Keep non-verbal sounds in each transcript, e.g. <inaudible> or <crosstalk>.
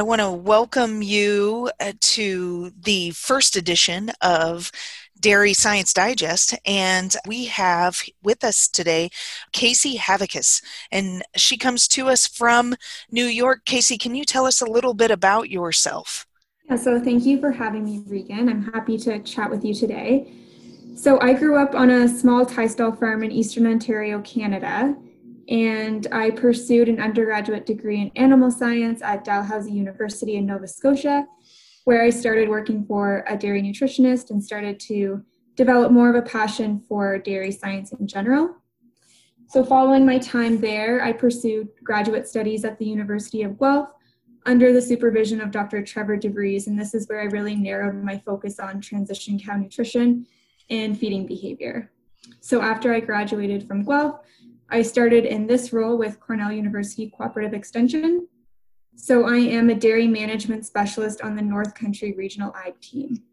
I want to welcome you uh, to the first edition of Dairy Science Digest. And we have with us today Casey Havekes, and she comes to us from New York. Casey, can you tell us a little bit about yourself? Yeah, so thank you for having me, Reagan. I'm happy to chat with you today. So I grew up on a small tie stall farm in Eastern Ontario, Canada, and I pursued an undergraduate degree in animal science at Dalhousie University in Nova Scotia where I started working for a dairy nutritionist and started to develop more of a passion for dairy science in general. So, following my time there, I pursued graduate studies at the University of Guelph under the supervision of Dr. Trevor DeVries, and this is where I really narrowed my focus on transition cow nutrition and feeding behavior. So, after I graduated from Guelph, I started in this role with Cornell University Cooperative Extension, so I am a dairy management specialist on the North Country Regional Ag team.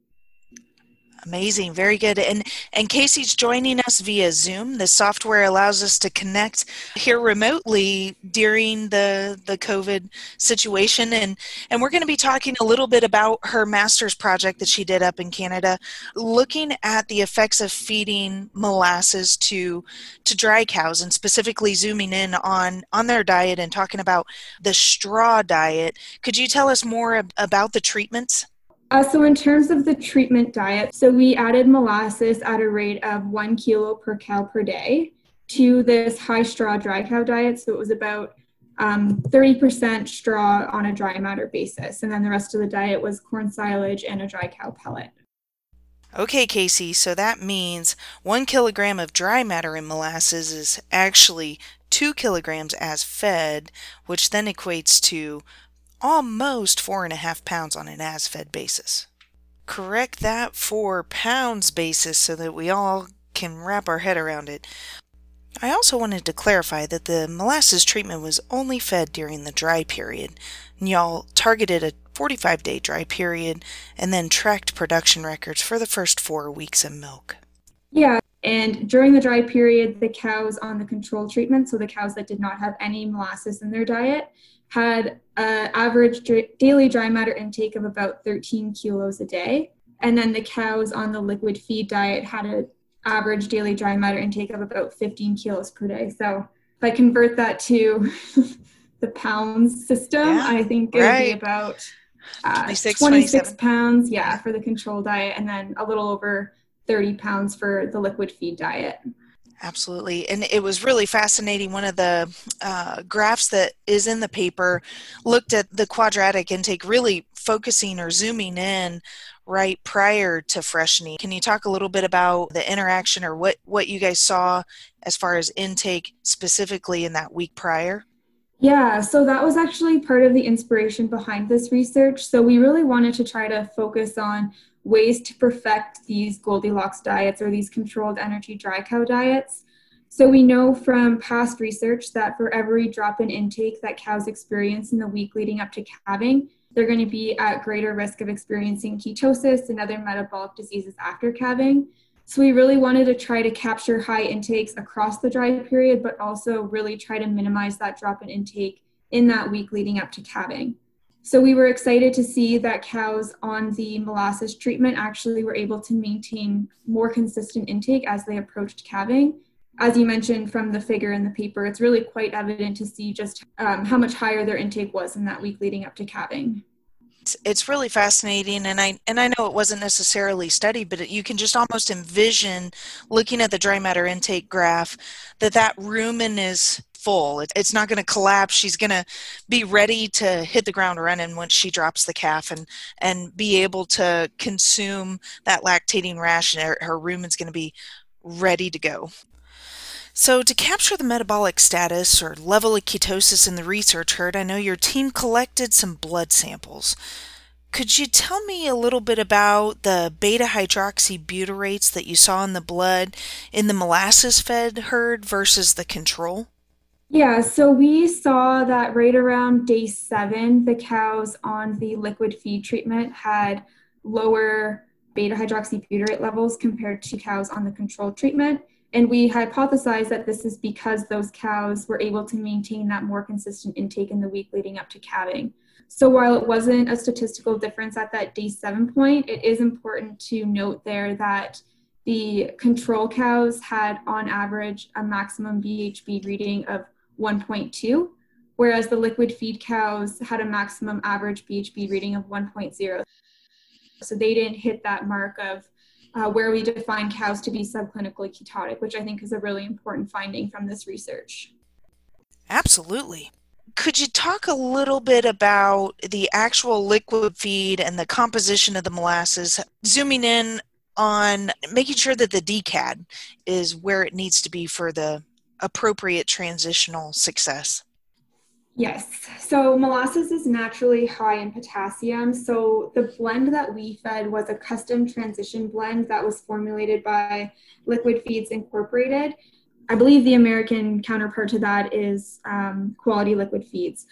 Amazing, very good. And and Casey's joining us via Zoom. The software allows us to connect here remotely during the the COVID situation and and we're going to be talking a little bit about her master's project that she did up in Canada looking at the effects of feeding molasses to to dry cows and specifically zooming in on on their diet and talking about the straw diet. Could you tell us more about the treatments? Uh, so, in terms of the treatment diet, so we added molasses at a rate of one kilo per cow per day to this high straw dry cow diet. So, it was about um, 30% straw on a dry matter basis. And then the rest of the diet was corn silage and a dry cow pellet. Okay, Casey, so that means one kilogram of dry matter in molasses is actually two kilograms as fed, which then equates to almost four and a half pounds on an as fed basis. Correct that for pounds basis so that we all can wrap our head around it. I also wanted to clarify that the molasses treatment was only fed during the dry period. Y'all targeted a 45 day dry period and then tracked production records for the first four weeks of milk. Yeah, and during the dry period, the cows on the control treatment, so the cows that did not have any molasses in their diet, had an average daily dry matter intake of about 13 kilos a day. And then the cows on the liquid feed diet had an average daily dry matter intake of about 15 kilos per day. So if I convert that to <laughs> the pounds system, yeah, I think it right. would be about uh, 26, 26 pounds, yeah, for the control diet, and then a little over 30 pounds for the liquid feed diet. Absolutely. And it was really fascinating. One of the uh, graphs that is in the paper looked at the quadratic intake, really focusing or zooming in right prior to freshening. Can you talk a little bit about the interaction or what, what you guys saw as far as intake specifically in that week prior? Yeah, so that was actually part of the inspiration behind this research. So we really wanted to try to focus on ways to perfect these Goldilocks diets or these controlled energy dry cow diets. So we know from past research that for every drop in intake that cows experience in the week leading up to calving, they're going to be at greater risk of experiencing ketosis and other metabolic diseases after calving. So we really wanted to try to capture high intakes across the dry period, but also really try to minimize that drop in intake in that week leading up to calving. So we were excited to see that cows on the molasses treatment actually were able to maintain more consistent intake as they approached calving. As you mentioned from the figure in the paper, it's really quite evident to see just um, how much higher their intake was in that week leading up to calving. It's really fascinating, and I and I know it wasn't necessarily studied, but you can just almost envision looking at the dry matter intake graph that that rumen is full. It's not going to collapse. She's going to be ready to hit the ground running once she drops the calf and and be able to consume that lactating ration. Her, her rumen's going to be ready to go. So, to capture the metabolic status or level of ketosis in the research herd, I know your team collected some blood samples. Could you tell me a little bit about the beta hydroxybutyrates that you saw in the blood in the molasses fed herd versus the control? Yeah, so we saw that right around day seven, the cows on the liquid feed treatment had lower beta hydroxybutyrate levels compared to cows on the control treatment. And we hypothesized that this is because those cows were able to maintain that more consistent intake in the week leading up to calving. So while it wasn't a statistical difference at that day seven point, it is important to note there that the control cows had on average a maximum BHB reading of 1.2, whereas the liquid feed cows had a maximum average BHB reading of 1.0. So they didn't hit that mark of uh, where we define cows to be subclinically ketotic, which I think is a really important finding from this research. Absolutely. Could you talk a little bit about the actual liquid feed and the composition of the molasses, zooming in on making sure that the DCAD is where it needs to be for the appropriate transitional success? Yes. So molasses is naturally high in potassium. So the blend that we fed was a custom transition blend that was formulated by Liquid Feeds Incorporated. I believe the American counterpart to that is um, Quality Liquid Feeds.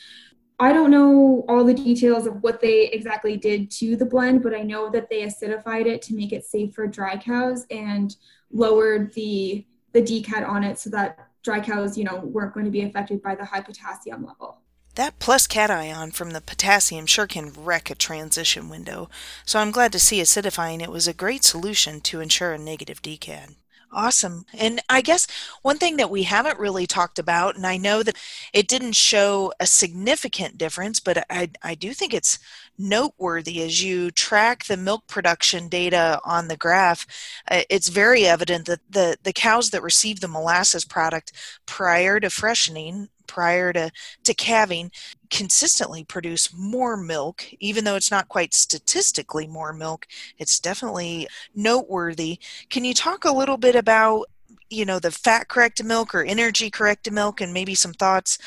I don't know all the details of what they exactly did to the blend, but I know that they acidified it to make it safe for dry cows and lowered the the DCAD on it so that dry cows, you know, weren't going to be affected by the high potassium level. That plus cation from the potassium sure can wreck a transition window, so I'm glad to see acidifying it was a great solution to ensure a negative DCAD. Awesome. And I guess one thing that we haven't really talked about, and I know that it didn't show a significant difference, but I, I do think it's noteworthy as you track the milk production data on the graph. Uh, it's very evident that the, the cows that receive the molasses product prior to freshening prior to, to calving consistently produce more milk, even though it's not quite statistically more milk. It's definitely noteworthy. Can you talk a little bit about, you know, the fat corrected milk or energy corrected milk and maybe some thoughts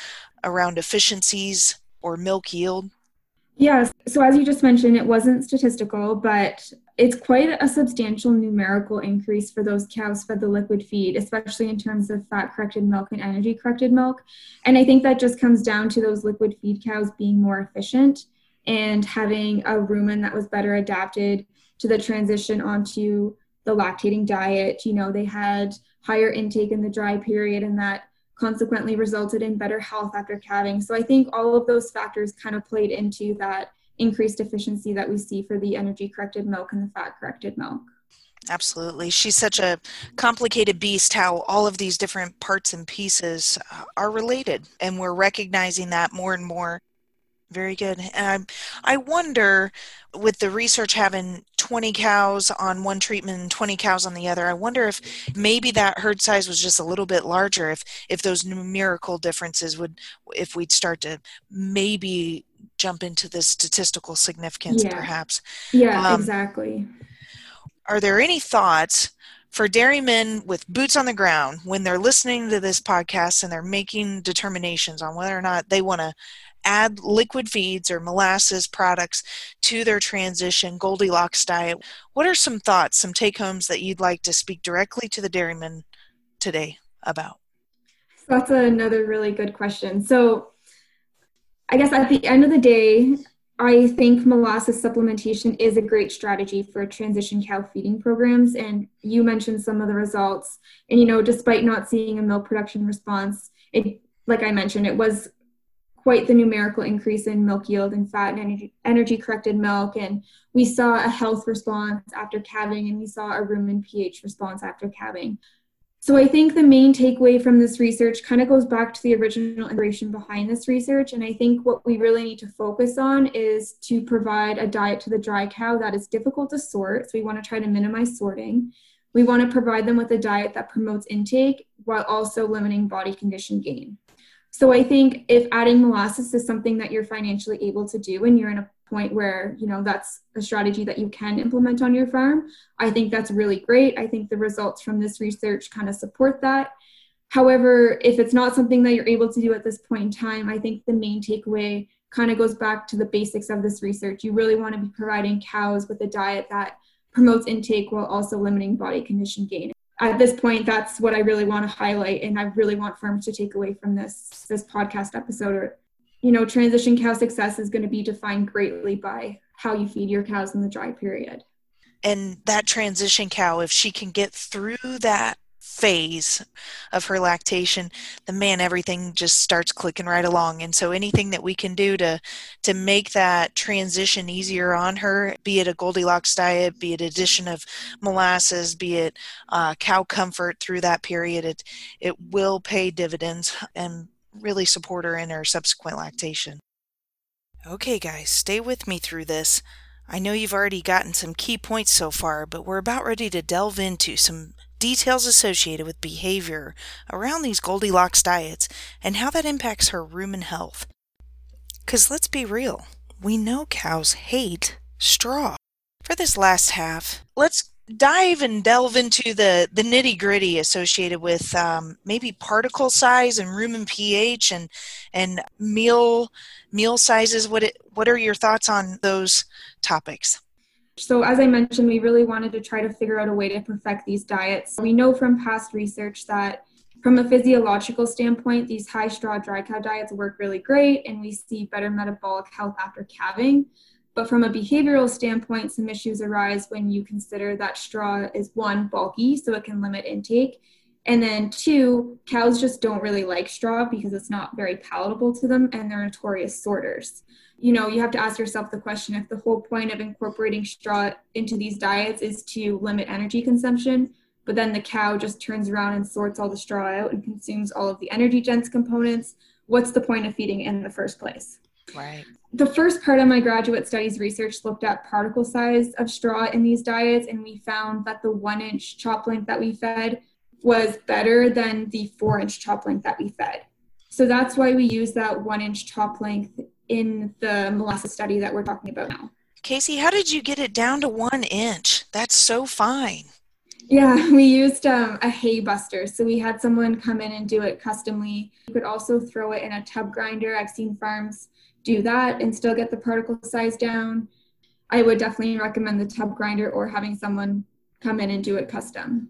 around efficiencies or milk yield? Yes. So, as you just mentioned, it wasn't statistical, but it's quite a substantial numerical increase for those cows fed the liquid feed, especially in terms of fat corrected milk and energy corrected milk. And I think that just comes down to those liquid feed cows being more efficient and having a rumen that was better adapted to the transition onto the lactating diet. You know, they had higher intake in the dry period, and that consequently resulted in better health after calving. So I think all of those factors kind of played into that increased efficiency that we see for the energy corrected milk and the fat corrected milk. Absolutely. She's such a complicated beast how all of these different parts and pieces uh, are related. And we're recognizing that more and more. Very good. And I, I wonder, with the research having 20 cows on one treatment and 20 cows on the other, I wonder if maybe that herd size was just a little bit larger. If if those numerical differences would, if we'd start to maybe jump into the statistical significance yeah. perhaps yeah um, exactly are there any thoughts for dairymen with boots on the ground when they're listening to this podcast and they're making determinations on whether or not they want to add liquid feeds or molasses products to their transition Goldilocks diet. What are some thoughts, some take homes that you'd like to speak directly to the dairymen today about? That's another really good question. So, I guess at the end of the day, I think molasses supplementation is a great strategy for transition cow feeding programs. And you mentioned some of the results. And, you know, despite not seeing a milk production response, it, like I mentioned, it was quite the numerical increase in milk yield and fat and energy, corrected milk. And we saw a health response after calving and we saw a rumen pH response after calving. So I think the main takeaway from this research kind of goes back to the original inspiration behind this research. And I think what we really need to focus on is to provide a diet to the dry cow that is difficult to sort. So we want to try to minimize sorting. We want to provide them with a diet that promotes intake while also limiting body condition gain. So I think if adding molasses is something that you're financially able to do and you're in a point where you know that's a strategy that you can implement on your farm i think that's really great. I think the results from this research kind of support that. However if it's not something that you're able to do at this point in time i think the main takeaway kind of goes back to the basics of this research. You really want to be providing cows with a diet that promotes intake while also limiting body condition gain at this point that's what i really want to highlight and i really want farms to take away from this this podcast episode or you know, transition cow success is going to be defined greatly by how you feed your cows in the dry period. And that transition cow, if she can get through that phase of her lactation, the man everything just starts clicking right along. And so anything that we can do to to make that transition easier on her, be it a Goldilocks diet, be it addition of molasses, be it uh, cow comfort through that period, it it will pay dividends and really support her in her subsequent lactation. Okay, guys, stay with me through this. I know you've already gotten some key points so far, but we're about ready to delve into some details associated with behavior around these Goldilocks diets and how that impacts her rumen health. Because let's be real, we know cows hate straw. For this last half, let's dive and delve into the, the nitty gritty associated with um, maybe particle size and rumen pH and and meal meal sizes. What it, what are your thoughts on those topics? So, as I mentioned, we really wanted to try to figure out a way to perfect these diets. We know from past research that, from a physiological standpoint, these high straw dry cow diets work really great, and we see better metabolic health after calving. But from a behavioral standpoint, some issues arise when you consider that straw is one, bulky, so it can limit intake. And then two, cows just don't really like straw because it's not very palatable to them and they're notorious sorters you know, you have to ask yourself the question if the whole point of incorporating straw into these diets is to limit energy consumption, but then the cow just turns around and sorts all the straw out and consumes all of the energy dense components, what's the point of feeding in the first place? Right. The first part of my graduate studies research looked at particle size of straw in these diets, and we found that the one inch chop length that we fed was better than the four inch chop length that we fed. So that's why we use that one inch chop length in the molasses study that we're talking about now. Casey, how did you get it down to one inch? That's so fine. Yeah, <laughs> we used um, a hay buster. So we had someone come in and do it customly. You could also throw it in a tub grinder. I've seen farms do that and still get the particle size down. I would definitely recommend the tub grinder or having someone come in and do it custom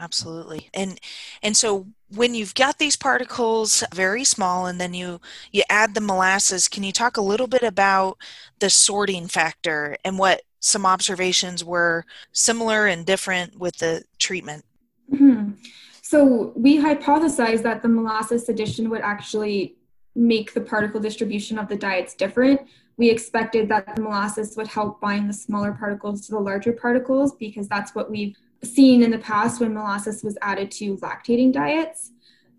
absolutely. And and so when you've got these particles very small and then you you add the molasses can you talk a little bit about the sorting factor and what some observations were similar and different with the treatment? Mm-hmm. so we hypothesized that the molasses addition would actually make the particle distribution of the diets different. We expected that the molasses would help bind the smaller particles to the larger particles because that's what we've seen in the past when molasses was added to lactating diets.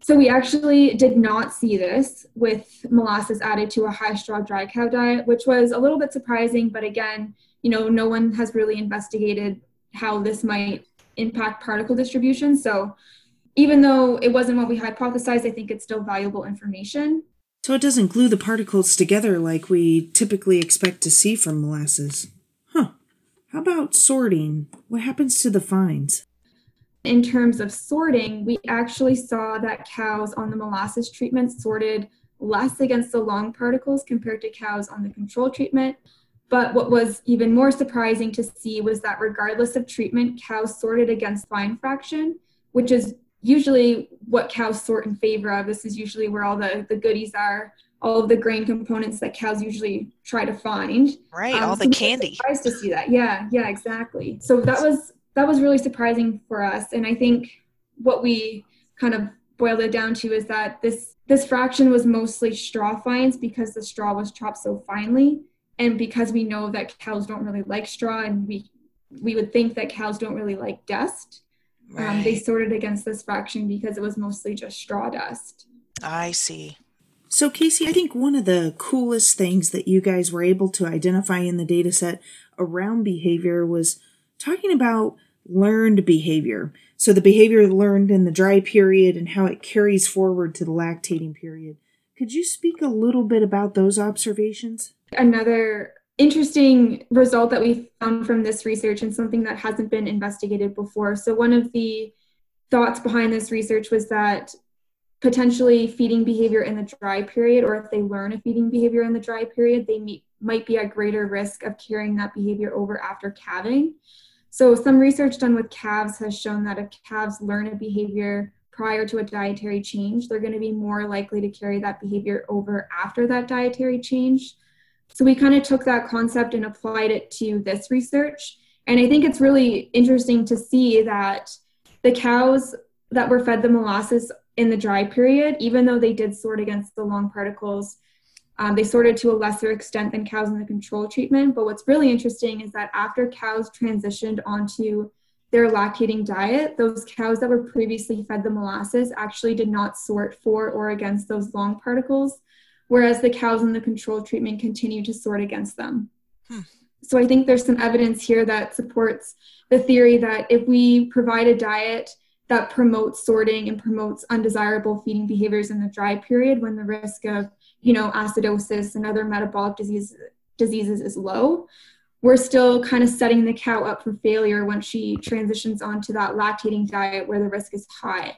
So we actually did not see this with molasses added to a high straw dry cow diet, which was a little bit surprising. But again, you know, no one has really investigated how this might impact particle distribution. So even though it wasn't what we hypothesized, I think it's still valuable information. So it doesn't glue the particles together like we typically expect to see from molasses. How about sorting? What happens to the fines? In terms of sorting, we actually saw that cows on the molasses treatment sorted less against the long particles compared to cows on the control treatment. But what was even more surprising to see was that regardless of treatment, cows sorted against fine fraction, which is usually what cows sort in favor of. This is usually where all the, the goodies are all of the grain components that cows usually try to find. Right, um, all the so candy. Surprised to see that. Yeah, yeah, exactly. So that was that was really surprising for us, and I think what we kind of boiled it down to is that this this fraction was mostly straw fines because the straw was chopped so finely, and because we know that cows don't really like straw, and we we would think that cows don't really like dust. Right. Um, they sorted against this fraction because it was mostly just straw dust. I see. So, Casey, I think one of the coolest things that you guys were able to identify in the data set around behavior was talking about learned behavior. So, the behavior learned in the dry period and how it carries forward to the lactating period. Could you speak a little bit about those observations? Another interesting result that we found from this research and something that hasn't been investigated before. So, one of the thoughts behind this research was that potentially feeding behavior in the dry period, or if they learn a feeding behavior in the dry period, they meet, might be at greater risk of carrying that behavior over after calving. So, some research done with calves has shown that if calves learn a behavior prior to a dietary change, they're going to be more likely to carry that behavior over after that dietary change. So, we kind of took that concept and applied it to this research. And I think it's really interesting to see that the cows that were fed the molasses in the dry period, even though they did sort against the long particles, um, they sorted to a lesser extent than cows in the control treatment. But what's really interesting is that after cows transitioned onto their lactating diet, those cows that were previously fed the molasses actually did not sort for or against those long particles, whereas the cows in the control treatment continue to sort against them. Hmm. So I think there's some evidence here that supports the theory that if we provide a diet that promotes sorting and promotes undesirable feeding behaviors in the dry period when the risk of, you know, acidosis and other metabolic disease, diseases is low, we're still kind of setting the cow up for failure when she transitions onto that lactating diet where the risk is high.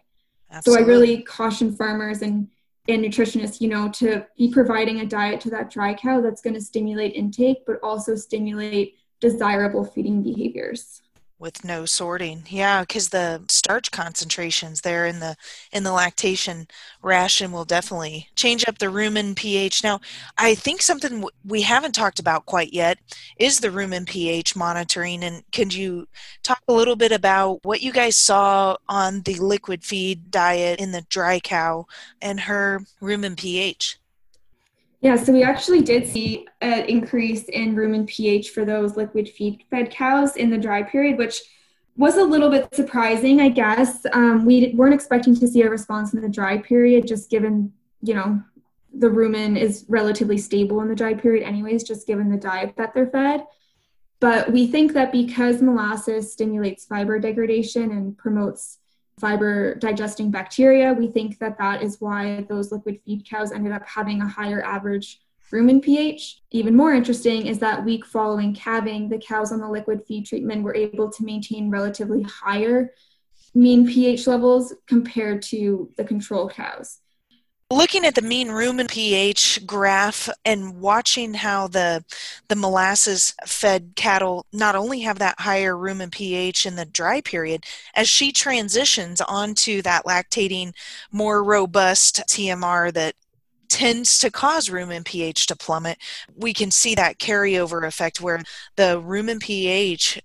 Absolutely. So I really caution farmers and and nutritionists, you know, to be providing a diet to that dry cow that's going to stimulate intake, but also stimulate desirable feeding behaviors with no sorting. Yeah because the starch concentrations there in the in the lactation ration will definitely change up the rumen ph. Now i think something we haven't talked about quite yet is the rumen ph monitoring and could you talk a little bit about what you guys saw on the liquid feed diet in the dry cow and her rumen ph yeah, so we actually did see an increase in rumen pH for those liquid feed fed cows in the dry period, which was a little bit surprising, I guess. Um, we weren't expecting to see a response in the dry period, just given, you know, the rumen is relatively stable in the dry period, anyways, just given the diet that they're fed. But we think that because molasses stimulates fiber degradation and promotes fiber digesting bacteria. We think that that is why those liquid feed cows ended up having a higher average rumen pH. Even more interesting is that week following calving, the cows on the liquid feed treatment were able to maintain relatively higher mean pH levels compared to the control cows looking at the mean rumen pH graph and watching how the the molasses fed cattle not only have that higher rumen pH in the dry period as she transitions onto that lactating more robust TMR that tends to cause rumen pH to plummet, we can see that carryover effect where the rumen pH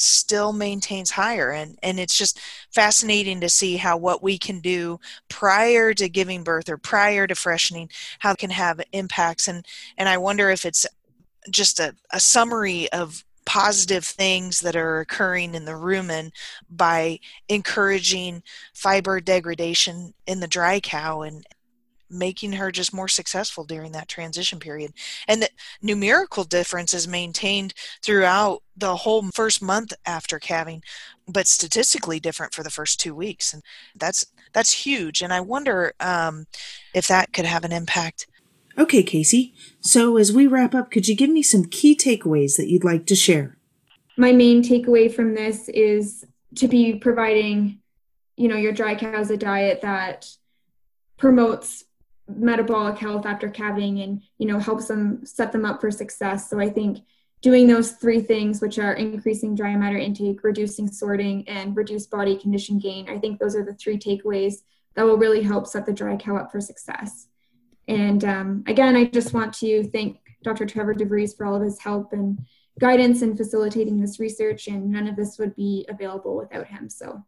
still maintains higher. And and it's just fascinating to see how what we can do prior to giving birth or prior to freshening how it can have impacts. And and i wonder if it's just a, a summary of positive things that are occurring in the rumen by encouraging fiber degradation in the dry cow and making her just more successful during that transition period. And the numerical difference is maintained throughout the whole first month after calving, but statistically different for the first two weeks. And that's that's huge. And I wonder um, if that could have an impact. Okay, Casey. So as we wrap up, could you give me some key takeaways that you'd like to share? My main takeaway from this is to be providing, you know, your dry cows a diet that promotes metabolic health after calving and you know helps them set them up for success. So i think doing those three things which are increasing dry matter intake reducing sorting and reduce body condition gain i think those are the three takeaways that will really help set the dry cow up for success. And um, again i just want to thank dr trevor devries for all of his help and guidance in facilitating this research and none of this would be available without him. So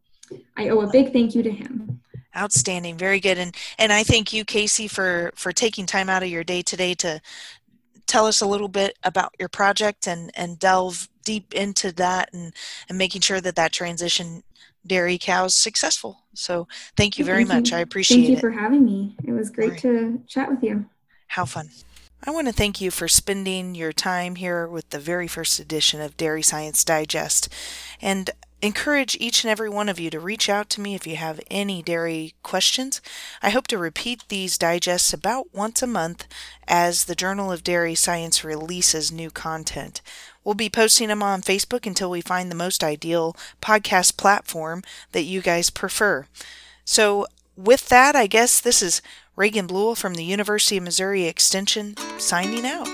i owe a big thank you to him Outstanding, very good, and and I thank you, Casey, for for taking time out of your day today to tell us a little bit about your project and and delve deep into that and and making sure that that transition dairy cows successful. So thank you very mm-hmm. thank much. You. I appreciate it. Thank you it. for having me. It was great right. to chat with you. How fun. I want to thank you for spending your time here with the very first edition of Dairy Science Digest. And encourage each and every one of you to reach out to me if you have any dairy questions. I hope to repeat these digests about once a month as the Journal of Dairy Science releases new content. We'll be posting them on Facebook until we find the most ideal podcast platform that you guys prefer. So, with that, I guess this is Reagan Bluel from the University of Missouri Extension signing out.